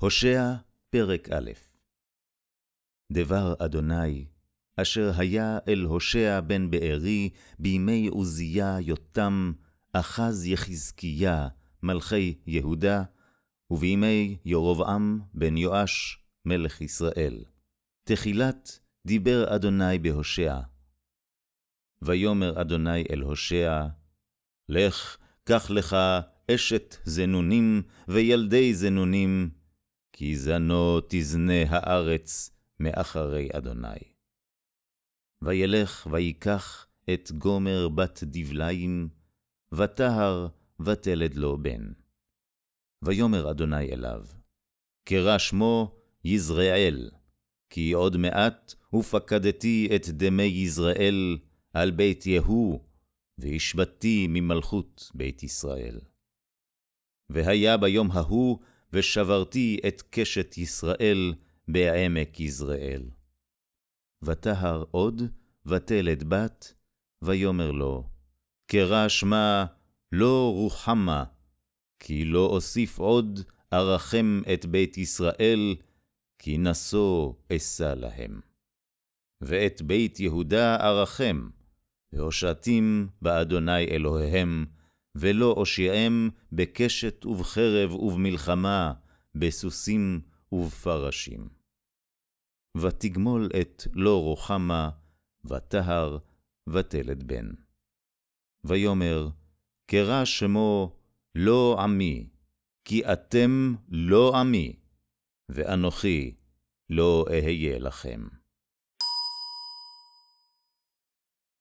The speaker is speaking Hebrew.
הושע, פרק א' דבר אדוני, אשר היה אל הושע בן בארי, בימי עוזיה, יותם, אחז יחזקיה, מלכי יהודה, ובימי ירבעם בן יואש, מלך ישראל. תחילת דיבר אדוני בהושע. ויאמר אדוני אל הושע, לך, קח לך אשת זנונים, וילדי זנונים, כי זנו תזנה הארץ מאחרי אדוני. וילך ויקח את גומר בת דבליים, וטהר ותלד לו בן. ויאמר אדוני אליו, קרא שמו יזרעאל, כי עוד מעט ופקדתי את דמי יזרעאל על בית יהוא, והשבתי ממלכות בית ישראל. והיה ביום ההוא ושברתי את קשת ישראל בעמק יזרעאל. וטהר עוד, ותלד בת, ויאמר לו, קרא שמה לא רוחמה, כי לא אוסיף עוד ארחם את בית ישראל, כי נשוא אשא להם. ואת בית יהודה ארחם, והושעתים באדוני אלוהיהם, ולא אושיעם בקשת ובחרב ובמלחמה, בסוסים ובפרשים. ותגמול את לא רוחמה, וטהר, ותלד בן. ויאמר, קרא שמו לא עמי, כי אתם לא עמי, ואנוכי לא אהיה לכם.